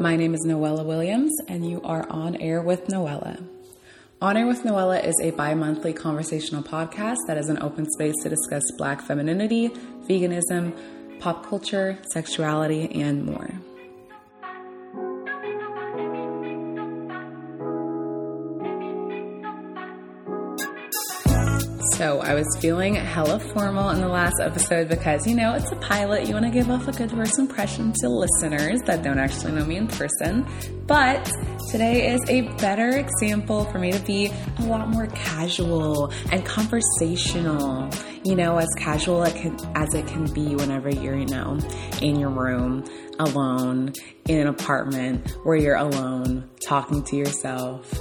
My name is Noella Williams, and you are on air with Noella. On Air with Noella is a bi monthly conversational podcast that is an open space to discuss Black femininity, veganism, pop culture, sexuality, and more. So I was feeling hella formal in the last episode because, you know, it's a pilot. You want to give off a good first impression to listeners that don't actually know me in person. But today is a better example for me to be a lot more casual and conversational. You know, as casual as it can be whenever you're, you know, in your room alone in an apartment where you're alone talking to yourself.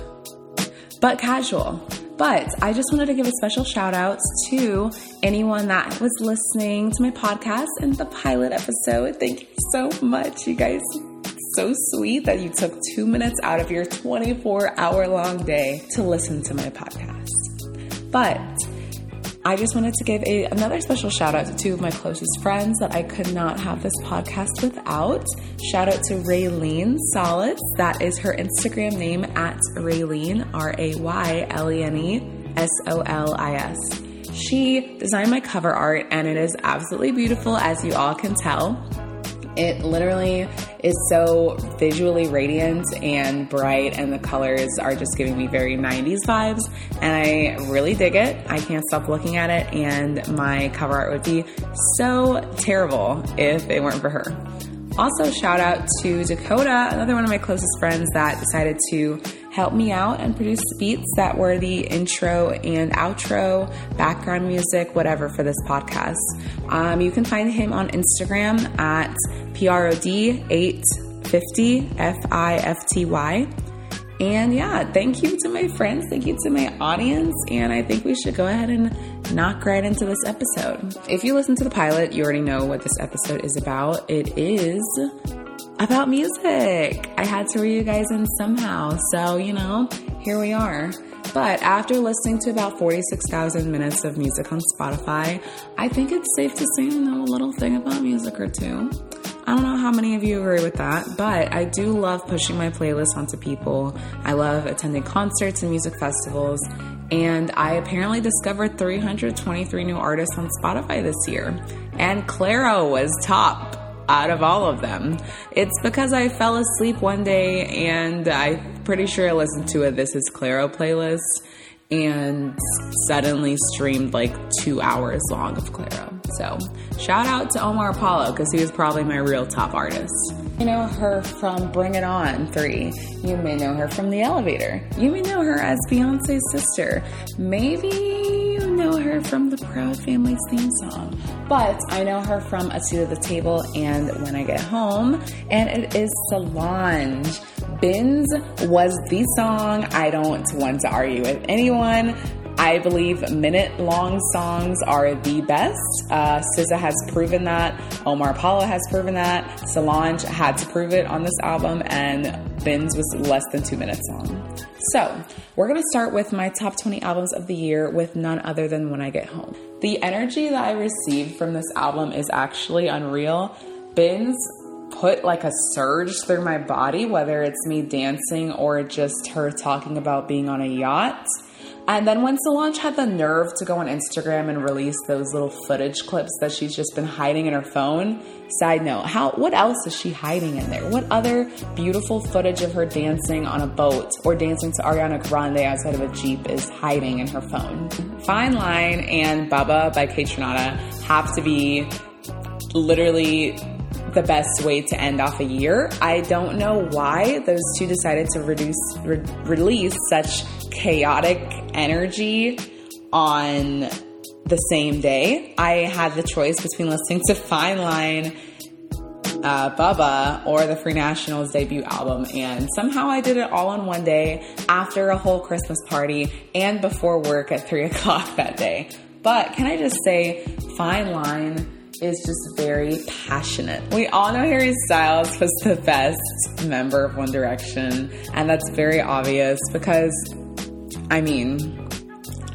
But casual but I just wanted to give a special shout out to anyone that was listening to my podcast and the pilot episode. Thank you so much, you guys. So sweet that you took two minutes out of your 24 hour long day to listen to my podcast. But I just wanted to give a, another special shout out to two of my closest friends that I could not have this podcast without. Shout out to Raylene Solis. That is her Instagram name at Raylene, R A Y L E N E S O L I S. She designed my cover art and it is absolutely beautiful, as you all can tell. It literally is so visually radiant and bright, and the colors are just giving me very 90s vibes. And I really dig it. I can't stop looking at it, and my cover art would be so terrible if it weren't for her. Also, shout out to Dakota, another one of my closest friends that decided to help me out and produce beats that were the intro and outro, background music, whatever for this podcast. Um, you can find him on Instagram at PROD850 F I F T Y. And yeah, thank you to my friends, thank you to my audience, and I think we should go ahead and knock right into this episode. If you listen to the pilot, you already know what this episode is about. It is about music. I had to read you guys in somehow. So, you know, here we are. But after listening to about 46,000 minutes of music on Spotify, I think it's safe to say I know a little thing about music or two. I don't know how many of you agree with that, but I do love pushing my playlist onto people. I love attending concerts and music festivals, and I apparently discovered 323 new artists on Spotify this year. And Clairo was top out of all of them. It's because I fell asleep one day and I'm pretty sure I listened to a This Is Clairo playlist and suddenly streamed like two hours long of Clairo. So shout out to Omar Apollo because he was probably my real top artist. You know her from Bring It On 3. You may know her from The Elevator. You may know her as Beyonce's sister. Maybe know her from the Proud Families theme song, but I know her from A Seat at the Table and When I Get Home, and it is Solange. Binz was the song. I don't want to argue with anyone. I believe minute long songs are the best. Uh, SZA has proven that. Omar Apollo has proven that. Solange had to prove it on this album, and Binz was less than two minutes long. So, we're gonna start with my top 20 albums of the year with none other than When I Get Home. The energy that I received from this album is actually unreal. Binz put like a surge through my body, whether it's me dancing or just her talking about being on a yacht. And then when Solange had the nerve to go on Instagram and release those little footage clips that she's just been hiding in her phone, side note, how what else is she hiding in there? What other beautiful footage of her dancing on a boat or dancing to Ariana Grande outside of a Jeep is hiding in her phone? Fine Line and Bubba by Kaytranada have to be literally the best way to end off a year. I don't know why those two decided to reduce re- release such chaotic energy on the same day. I had the choice between listening to Fine Line, uh, Bubba, or the Free Nationals debut album, and somehow I did it all in one day after a whole Christmas party and before work at 3 o'clock that day. But can I just say, Fine Line is just very passionate. We all know Harry Styles was the best member of One Direction, and that's very obvious because, I mean,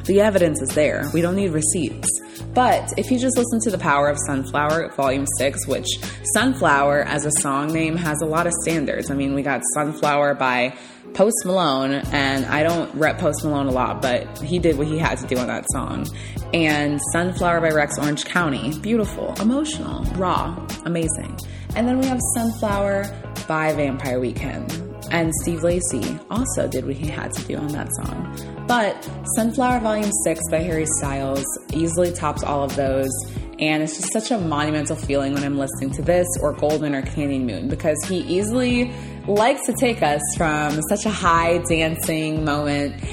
the evidence is there. We don't need receipts. But if you just listen to The Power of Sunflower, Volume 6, which Sunflower as a song name has a lot of standards. I mean, we got Sunflower by Post Malone, and I don't rep Post Malone a lot, but he did what he had to do on that song. And Sunflower by Rex Orange County, beautiful, emotional, raw, amazing. And then we have Sunflower by Vampire Weekend. And Steve Lacy also did what he had to do on that song. But Sunflower Volume 6 by Harry Styles easily tops all of those. And it's just such a monumental feeling when I'm listening to this or Golden or Canyon Moon because he easily likes to take us from such a high dancing moment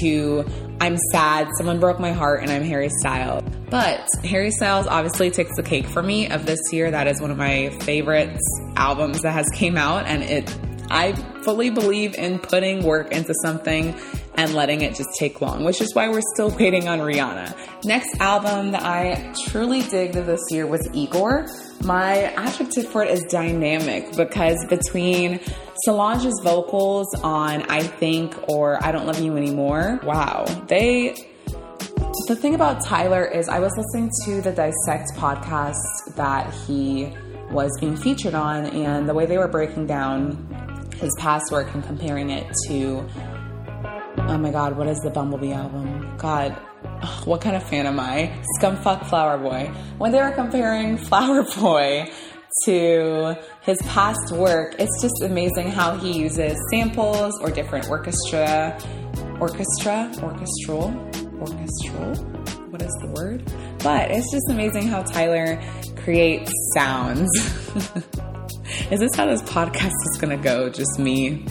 to I'm sad, someone broke my heart, and I'm Harry Styles. But Harry Styles obviously takes the cake for me of this year. That is one of my favorite albums that has came out, and it I fully believe in putting work into something and letting it just take long, which is why we're still waiting on Rihanna. Next album that I truly digged this year was Igor. My adjective for it is dynamic because between Solange's vocals on I Think or I Don't Love You Anymore, wow, they. The thing about Tyler is, I was listening to the Dissect podcast that he was being featured on, and the way they were breaking down his past work and comparing it to Oh my god, what is the Bumblebee album? God, what kind of fan am I? Scumfuck Flower Boy. When they were comparing Flower Boy to his past work, it's just amazing how he uses samples or different orchestra, orchestra, orchestral, orchestral. What is the word? But it's just amazing how Tyler creates sounds. is this how this podcast is gonna go? Just me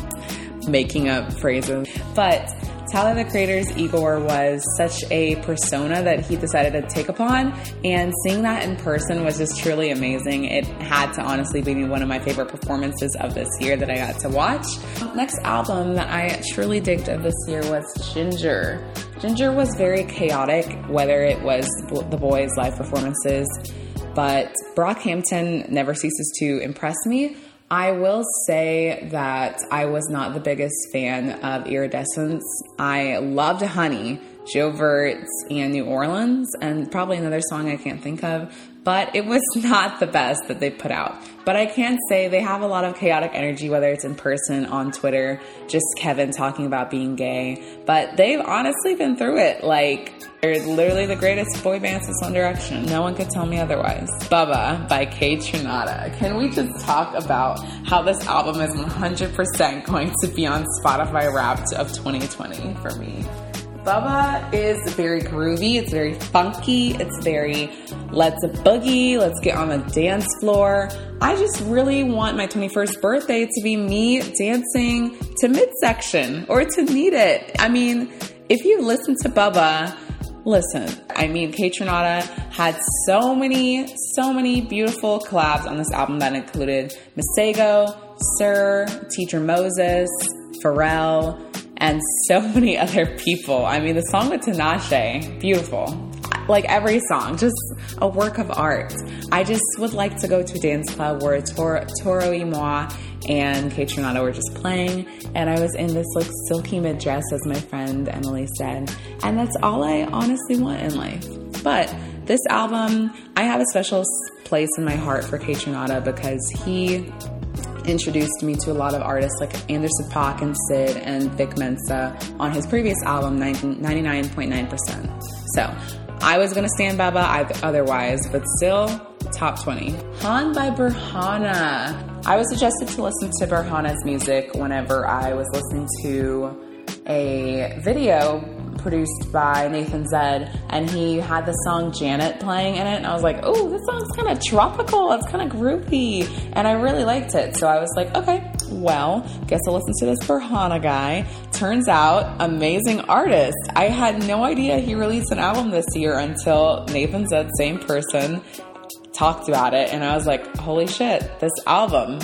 making up phrases. But Tyler the Creator's Igor was such a persona that he decided to take upon, and seeing that in person was just truly amazing. It had to honestly be one of my favorite performances of this year that I got to watch. Next album that I truly digged of this year was Ginger. Ginger was very chaotic, whether it was the boys' live performances, but Brockhampton never ceases to impress me. I will say that I was not the biggest fan of Iridescence. I loved Honey, Joe Verts, and New Orleans, and probably another song I can't think of, but it was not the best that they put out. But I can say they have a lot of chaotic energy, whether it's in person, on Twitter, just Kevin talking about being gay. But they've honestly been through it. Like, they're literally the greatest boy band since One Direction. No one could tell me otherwise. Bubba by Kaytranada. Can we just talk about how this album is 100% going to be on Spotify Wrapped of 2020 for me? Bubba is very groovy, it's very funky, it's very let's boogie, let's get on the dance floor. I just really want my 21st birthday to be me dancing to midsection or to Need It. I mean, if you listen to Bubba, Listen, I mean, Kaytranada had so many, so many beautiful collabs on this album that included Masego, SiR, Teedra Moses, Pharrell, and so many other people. I mean, the song with Tinashe, beautiful. Like every song, just a work of art. I just would like to go to a dance club where Toro, Toro y Moi and Kaytranada were just playing, and I was in this like silky mid dress, as my friend Emily said, and that's all I honestly want in life. But this album, I have a special place in my heart for Kate Kaytranada because he introduced me to a lot of artists like Anderson .Paak and Syd and Vic Mensa on his previous album, 99.9%. So I was gonna stand Bubba otherwise, but still top 20. Han by Berhana. I was suggested to listen to Berhana's music whenever I was listening to a video produced by Nathan Zed, and he had the song Janet playing in it. And I was like, oh, this song's kind of tropical. It's kind of groovy. And I really liked it. So I was like, okay, well, guess I'll listen to this Berhana guy. Turns out, amazing artist. I had no idea he released an album this year until Nathan Zed, same person, talked about it. And I was like, holy shit, this album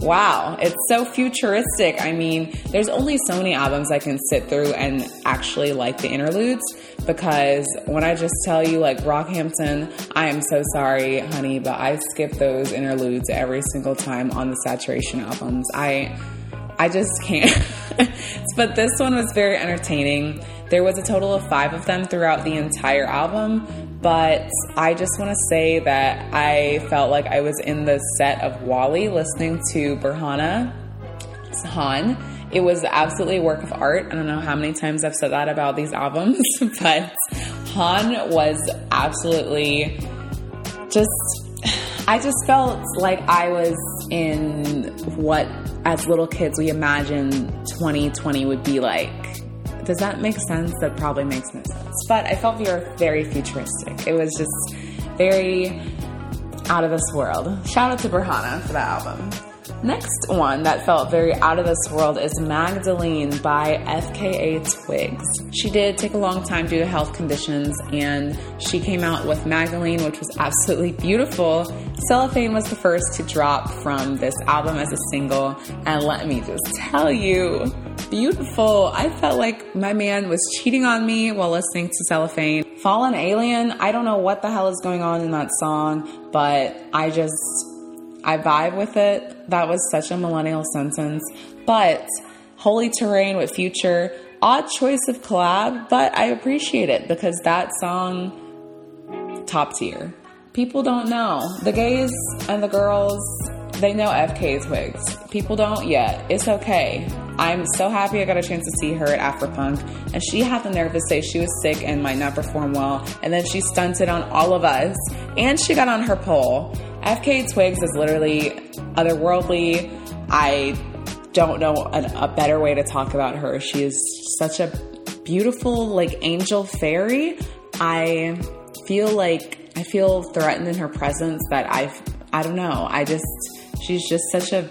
wow, it's so futuristic. I mean, there's only so many albums I can sit through and actually like the interludes because when I just tell you, like Brockhampton, I am so sorry, honey, but I skip those interludes every single time on the saturation albums. I. I just can't. but this one was very entertaining. There was a total of five of them throughout the entire album, But I just want to say that I felt like I was in the set of WALL-E listening to Berhana Han. It was absolutely a work of art. I don't know how many times I've said that about these albums, but Han was absolutely just, I just felt like I was in what, as little kids, we imagined 2020 would be like. Does that make sense? That probably makes no sense. But I felt very, very futuristic. It was just very out of this world. Shout out to Berhana for that album. Next one that felt very out of this world is Magdalene by FKA Twigs. She did take a long time due to health conditions, and she came out with Magdalene, which was absolutely beautiful. Cellophane was the first to drop from this album as a single, and let me just tell you, beautiful. I felt like my man was cheating on me while listening to Cellophane. Fallen Alien, I don't know what the hell is going on in that song, but I just I vibe with it. That was such a millennial sentence. But Holy Terrain with Future, odd choice of collab, but I appreciate it because that song, top tier. People don't know. The gays and the girls, they know FKA Twigs. People don't yet. It's okay. I'm so happy I got a chance to see her at Afropunk, and she had the nerve to say she was sick and might not perform well, and then she stunted on all of us, and she got on her pole. FKA Twigs is literally otherworldly. I don't know a, a better way to talk about her. She is such a beautiful, like angel fairy. I feel like I feel threatened in her presence that I I don't know. I just she's just such a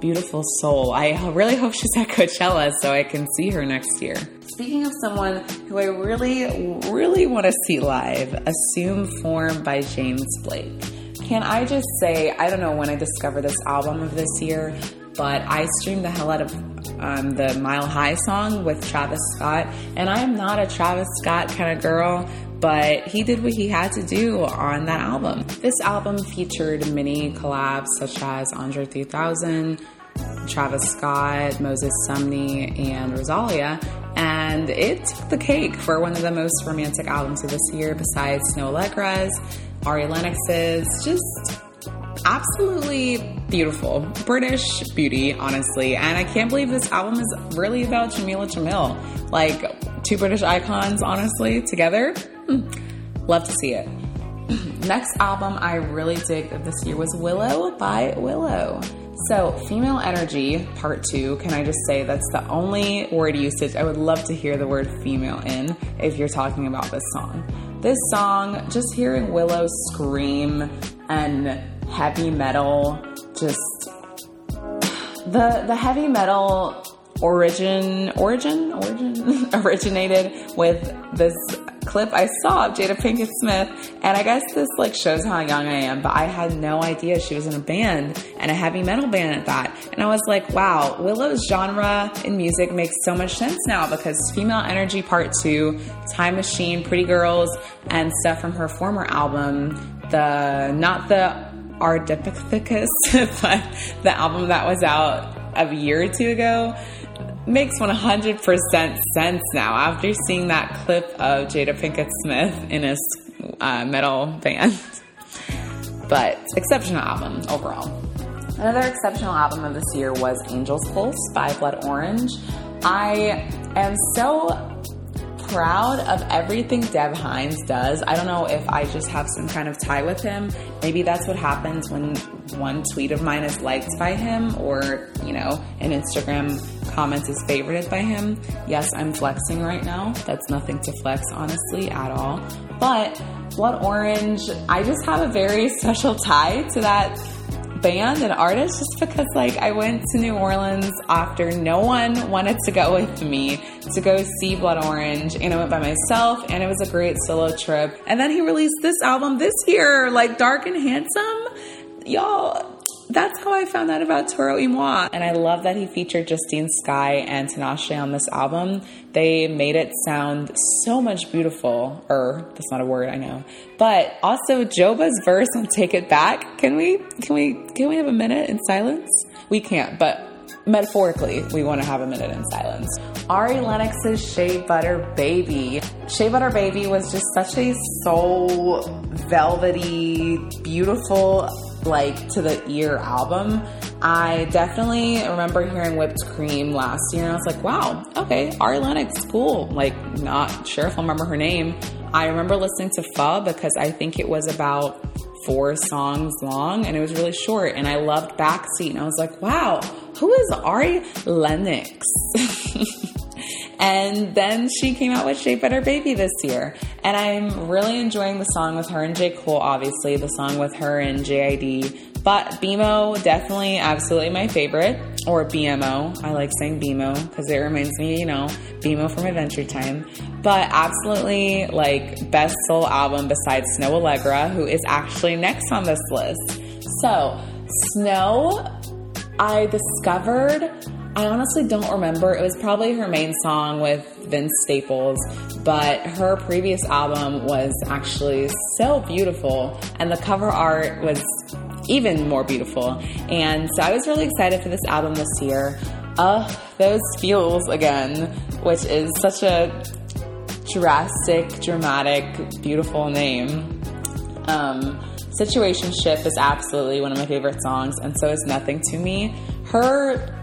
beautiful soul. I really hope she's at Coachella so I can see her next year. Speaking of someone who I really, really want to see live, Assume Form by James Blake. Can I just say, I don't know when I discovered this album of this year, but I streamed the hell out of um, the Mile High song with Travis Scott, and I am not a Travis Scott kind of girl, but he did what he had to do on that album. This album featured many collabs such as Andre 3000, Travis Scott, Moses Sumney, and Rosalia, and it took the cake for one of the most romantic albums of this year besides Snoh Aalegra's Ari Lennox's, just absolutely beautiful. British beauty, honestly. And I can't believe this album is really about Jameela Jamil. Like, two British icons, honestly, together. Hmm. Love to see it. Next album I really dig this year was Willow by Willow. So, female energy, part two, can I just say that's the only word usage I would love to hear the word female in if you're talking about this song. This song, just hearing Willow scream and heavy metal, just the the heavy metal origin origin origin originated with this clip I saw of Jada Pinkett Smith, and I guess this like shows how young I am, but I had no idea she was in a band and a heavy metal band at that. And I was like, wow, Willow's genre in music makes so much sense now because Female Energy Part 2, Time Machine, Pretty Girls, and stuff from her former album, the not the Ardipithecus, but the album that was out a year or two ago makes 100% sense now after seeing that clip of Jada Pinkett Smith in a uh, metal band. but exceptional album overall. Another exceptional album of this year was Angel's Pulse by Blood Orange. I am so proud of everything Dev Hynes does. I don't know if I just have some kind of tie with him. Maybe that's what happens when one tweet of mine is liked by him or, you know, an Instagram comment is favorited by him. Yes, I'm flexing right now. That's nothing to flex, honestly, at all. But Blood Orange, I just have a very special tie to that band and artist just because like I went to New Orleans after no one wanted to go with me to go see Blood Orange and I went by myself and it was a great solo trip. And then he released this album this year, like Dark and Handsome. Y'all, that's how I found out about Toro y Moi. And I love that he featured Justine Skye and Tinashe on this album. They made it sound so much beautiful. Or that's not a word, I know. But also Joba's verse on Take It Back. Can we can we can we have a minute in silence? We can't, but metaphorically, we want to have a minute in silence. Ari Lennox's Shea Butter Baby. Shea Butter Baby was just such a soul, velvety, beautiful, like to the ear album. I definitely remember hearing Whipped Cream last year and I was like, wow, okay, Ari Lennox, cool. Like, not sure if I'll remember her name. I remember listening to Pho because I think it was about four songs long and it was really short. And I loved Backseat and I was like, wow, who is Ari Lennox? and then she came out with Shea Butter Baby this year. And I'm really enjoying the song with her and J. Cole, obviously, the song with her and JID. But BMO, definitely, absolutely my favorite. Or BMO. I like saying BMO because it reminds me, you know, BMO from Adventure Time. But absolutely, like, best soul album besides Snoh Aalegra, who is actually next on this list. So, Snoh, I discovered I honestly don't remember. It was probably her main song with Vince Staples, but her previous album was actually so beautiful, and the cover art was even more beautiful. And so I was really excited for this album this year. Uh, those feels again, which is such a drastic, dramatic, beautiful name. Um, Situationship is absolutely one of my favorite songs, and so is Nothing to Me. Her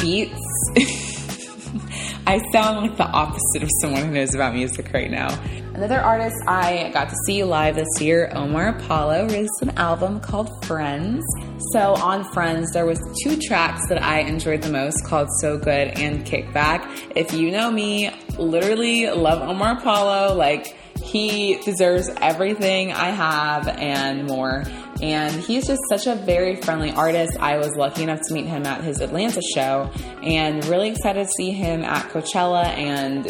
beats. I sound like the opposite of someone who knows about music right now. Another artist I got to see live this year, Omar Apollo, released an album called Friends. So on Friends, there was two tracks that I enjoyed the most called So Good and Kickback. If you know me, literally love Omar Apollo. Like he deserves everything I have and more. And he's just such a very friendly artist. I was lucky enough to meet him at his Atlanta show and really excited to see him at Coachella and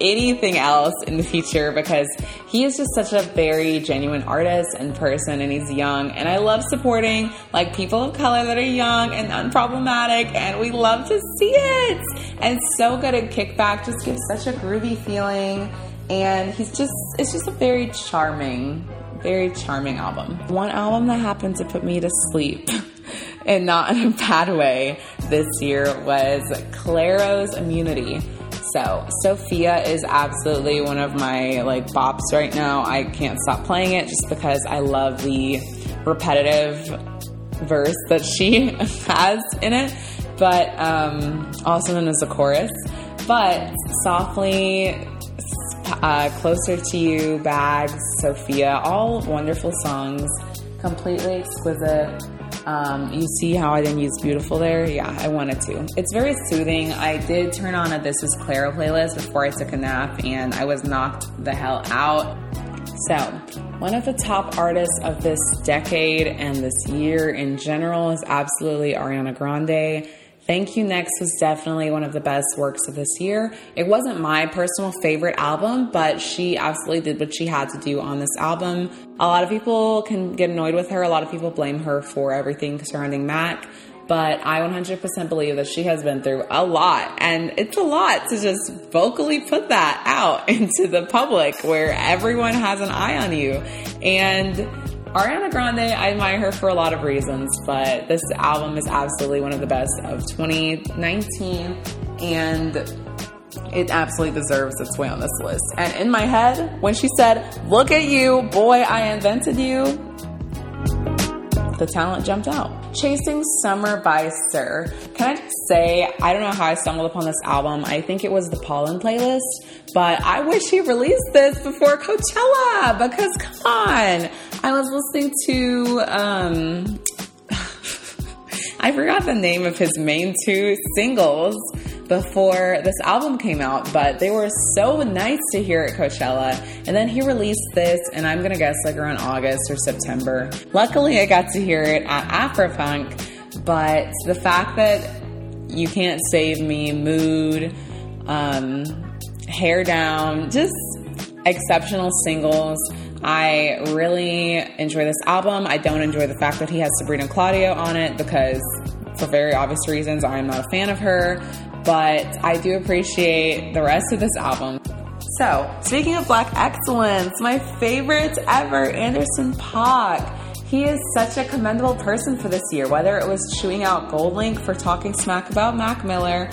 anything else in the future because he is just such a very genuine artist and person and he's young. And I love supporting like people of color that are young and unproblematic and we love to see it. And so good at kickback just gives such a groovy feeling. And he's just it's just a very charming very charming album. One album that happened to put me to sleep and not in a bad way this year was clairo's immunity. So sofia is absolutely one of my like bops right now. I can't stop playing it just because i love the repetitive verse that she has in it but um, also known as the chorus. But softly uh, Closer to You, Bags, Sofia, all wonderful songs, completely exquisite. Um, you see how I didn't use beautiful there? Yeah, I wanted to. It's very soothing. I did turn on a This Is Clairo playlist before I took a nap and I was knocked the hell out. So, one of the top artists of this decade and this year in general is absolutely Ariana Grande. Thank You Next was definitely one of the best works of this year. It wasn't my personal favorite album, but she absolutely did what she had to do on this album. A lot of people can get annoyed with her. A lot of people blame her for everything surrounding Mac but I 100% believe that she has been through a lot. And it's a lot to just vocally put that out into the public where everyone has an eye on you. And Ariana Grande, I admire her for a lot of reasons, but this album is absolutely one of the best of 2019 and it absolutely deserves its way on this list. And in my head, when she said, Look at you, boy, I invented you, the talent jumped out. Chasing Summer by SiR. Can I say, I don't know how I stumbled upon this album. I think it was the Pollen playlist, but I wish he released this before Coachella because come on. I was listening to, um, I forgot the name of his main two singles before this album came out, but they were so nice to hear at Coachella. And then he released this, and I'm gonna guess like around August or September. Luckily, I got to hear it at Afropunk, but the fact that You Can't Save Me, Mood, um, Hair Down, just exceptional singles. I really enjoy this album. I don't enjoy the fact that he has Sabrina Claudio on it because, for very obvious reasons, I am not a fan of her. But I do appreciate the rest of this album. So, speaking of black excellence, my favorite ever, Anderson .Paak. he is such a commendable person for this year, whether it was chewing out GoldLink for talking smack about Mac Miller,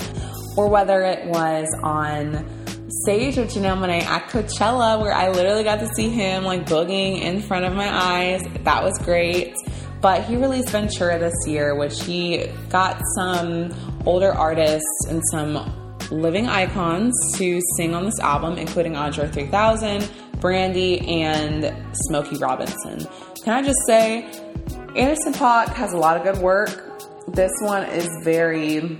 or whether it was on stage with Janelle Monáe at Coachella, where I literally got to see him like boogieing in front of my eyes. That was great. But he released Ventura this year, which he got some older artists and some living icons to sing on this album, including Andre 3000, Brandy, and Smokey Robinson. Can I just say, Anderson .Paak has a lot of good work. This one is very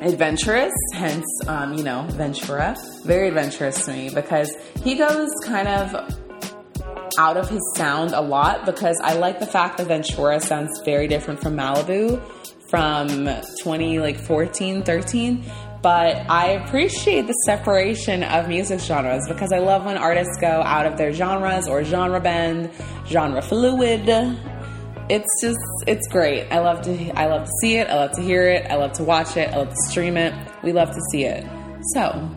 adventurous, hence, um, you know, Ventura. Very adventurous to me because he goes kind of out of his sound a lot because I like the fact that Ventura sounds very different from Malibu from 20 like 14 13 but I appreciate the separation of music genres because I love when artists go out of their genres or genre bend, genre fluid. It's just it's great. I love to I love to see it. I love to hear it. I love to watch it. I love to stream it. We love to see it. So,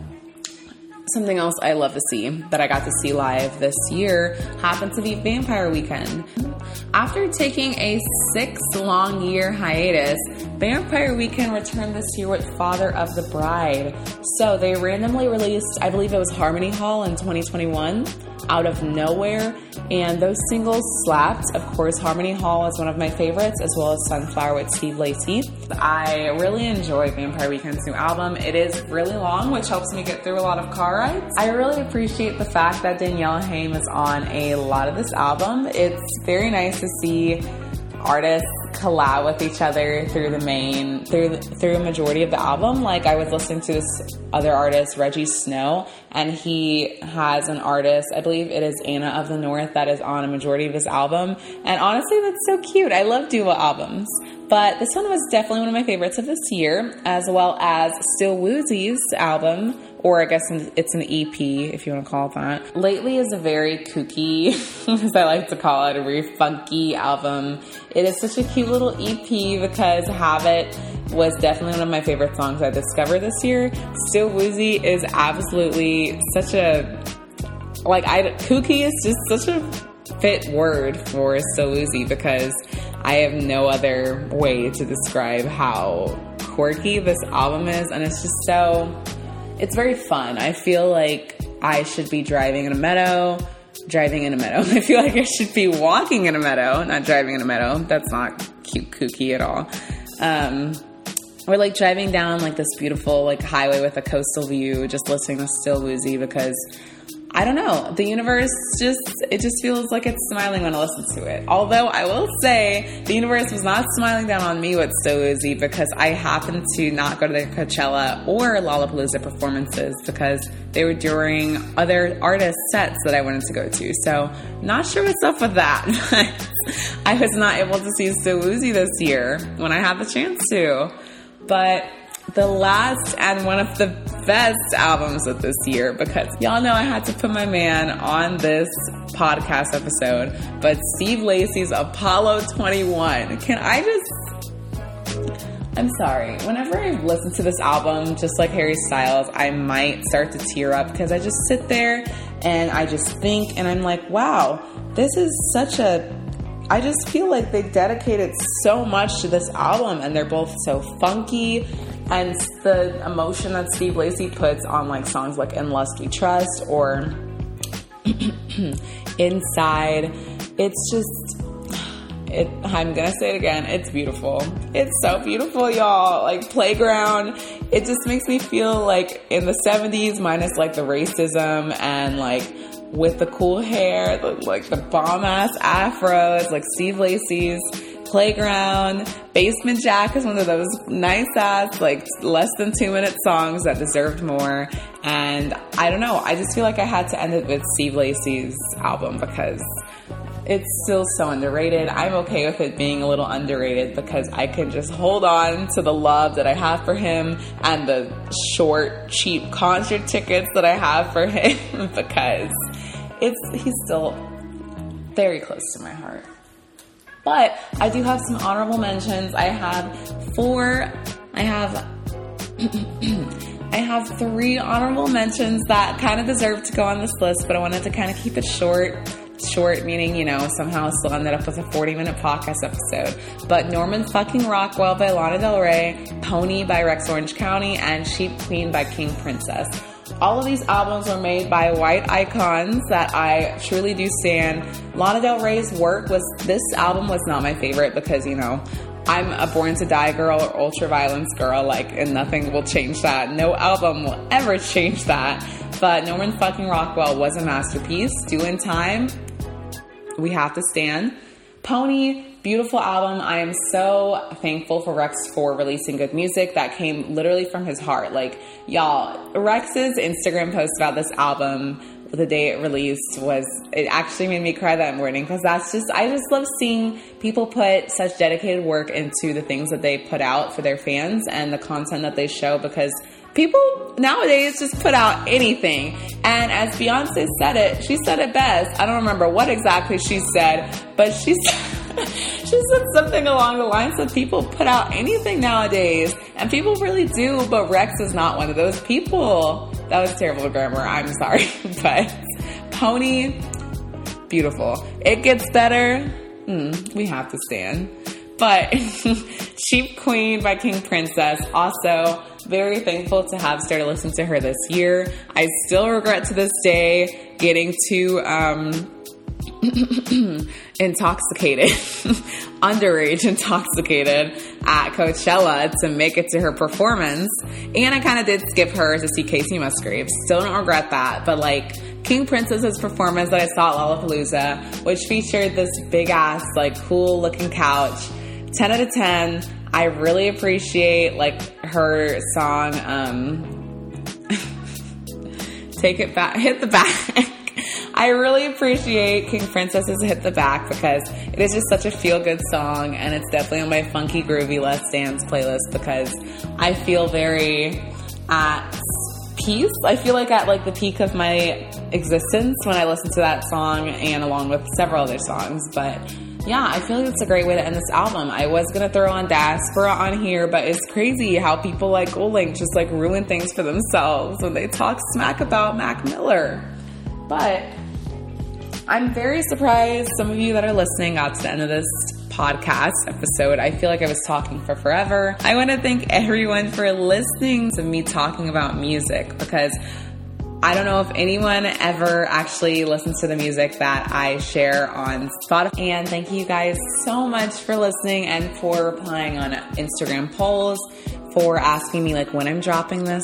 something else I love to see that I got to see live this year happened to be Vampire Weekend. After taking a six long year hiatus, Vampire Weekend returned this year with Father of the Bride. So they randomly released, I believe it was Harmony Hall in 2021 out of nowhere. And those singles slapped. Of course, Harmony Hall is one of my favorites, as well as Sunflower with Steve Lacy. I really enjoy Vampire Weekend's new album. It is really long, which helps me get through a lot of car rides. I really appreciate the fact that Danielle Haim is on a lot of this album. It's very nice to see artists collab with each other through the main through through a majority of the album. Like I was listening to this other artist, Rejjie Snow, and he has an artist, I believe it is Anna of the North, that is on a majority of his album. And honestly, that's so cute. I love duo albums. But this one was definitely one of my favorites of this year, as well as Still Woozy's album, or I guess it's an EP if you want to call it that. Lately is a very kooky, as I like to call it, a very funky album. It is such a cute little EP because Habit was definitely one of my favorite songs I discovered this year. Still Woozy is absolutely such a like I kooky is just such a fit word for Still Woozy because I have no other way to describe how quirky this album is and it's just so it's very fun. I feel like I should be driving in a meadow, driving in a meadow. I feel like I should be walking in a meadow, not driving in a meadow. That's not cute, kooky at all. Um, or like driving down like this beautiful like highway with a coastal view, just listening to Still Woozy because I don't know. The universe just, it just feels like it's smiling when I listen to it. Although I will say the universe was not smiling down on me with Still Woozy because I happened to not go to the Coachella or Lollapalooza performances because they were during other artist sets that I wanted to go to. So not sure what's up with that. I was not able to see Still Woozy this year when I had the chance to. But the last and one of the best albums of this year because y'all know I had to put my man on this podcast episode, but Steve Lacy's Apollo 21. Can I just I'm sorry. Whenever I listen to this album, just like Harry Styles, I might start to tear up because I just sit there and I just think and I'm like, wow, this is such a I just feel like they dedicated so much to this album and they're both so funky and the emotion that Steve Lacy puts on like songs like In Lust We Trust or Inside, it's just it, I'm gonna say it again. It's beautiful. It's so beautiful, y'all. Like playground. It just makes me feel like in the 70s, minus like the racism and like with the cool hair, like the bomb ass afros, like Steve Lacy's Playground. Basement Jack is one of those nice ass, like less than two minute songs that deserved more. And I don't know, I just feel like I had to end it with Steve Lacy's album because it's still so underrated. I'm okay with it being a little underrated because I can just hold on to the love that I have for him and the short, cheap concert tickets that I have for him because it's he's still very close to my heart. But I do have some honorable mentions. I have four, I have. I have three honorable mentions that kind of deserve to go on this list, but I wanted to kind of keep it short short, meaning, you know, somehow still ended up with a 40 minute podcast episode. But Norman fucking Rockwell by Lana Del Rey, Pony by Rex Orange County, and Cheap Queen by King Princess. All of these albums were made by white icons that I truly do stand. Lana Del Rey's work was, this album was not my favorite because, you know, I'm a born to die girl or ultra violence girl, like, and nothing will change that. No album will ever change that. But Norman fucking Rockwell was a masterpiece. Do in time, we have to stand. Pony, beautiful album. I am so thankful for Rex for releasing good music that came literally from his heart. Like, y'all, Rex's Instagram post about this album the day it released was it actually made me cry that morning because that's just I just love seeing people put such dedicated work into the things that they put out for their fans and the content that they show because people nowadays just put out anything. And as Beyonce said it, she said it best. I don't remember what exactly she said, but she she said something along the lines of people put out anything nowadays, and people really do, but Rex is not one of those people. That was terrible grammar. I'm sorry, but Pony, beautiful. It gets better. Mm, we have to stand. But Cheap Queen by King Princess, also very thankful to have started listening to her this year. I still regret to this day getting to um, intoxicated, underage intoxicated at Coachella to make it to her performance. And I kind of did skip her to see Kacey Musgraves. Still don't regret that, but like King Princess's performance that I saw at Lollapalooza, which featured this big ass, like cool looking couch. 10 out of 10. I really appreciate like her song, um, Take It Back, Hit the Back. I really appreciate King Princess's Hit the Back because it is just such a feel good song and it's definitely on my funky groovy Let's Dance playlist because I feel very at peace. I feel like at like the peak of my existence when I listen to that song and along with several other songs, but yeah, I feel like it's a great way to end this album. I was gonna throw on Diaspora on here, but it's crazy how people like GoldLink just like ruin things for themselves when they talk smack about Mac Miller. But I'm very surprised some of you that are listening got to the end of this podcast episode. I feel like I was talking for forever. I want to thank everyone for listening to me talking about music because I don't know if anyone ever actually listens to the music that I share on Spotify. And thank you guys so much for listening and for replying on Instagram polls, for asking me like when I'm dropping this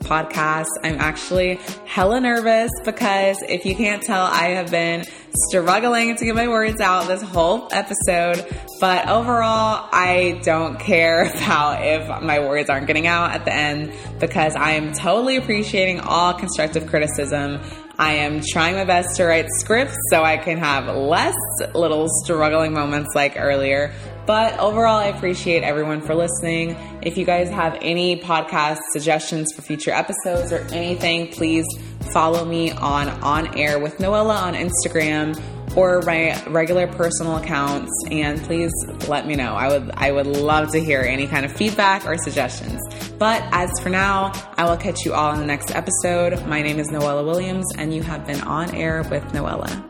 podcast. I'm actually hella nervous because if you can't tell, I have been struggling to get my words out this whole episode. But overall, I don't care about if my words aren't getting out at the end because I am totally appreciating all constructive criticism. I am trying my best to write scripts so I can have less little struggling moments like earlier. But overall, I appreciate everyone for listening. If you guys have any podcast suggestions for future episodes or anything, please follow me on On Air with Noella on Instagram or my regular personal accounts and please let me know. I would I would love to hear any kind of feedback or suggestions. But as for now, I will catch you all in the next episode. My name is Noella Williams and you have been on air with Noella.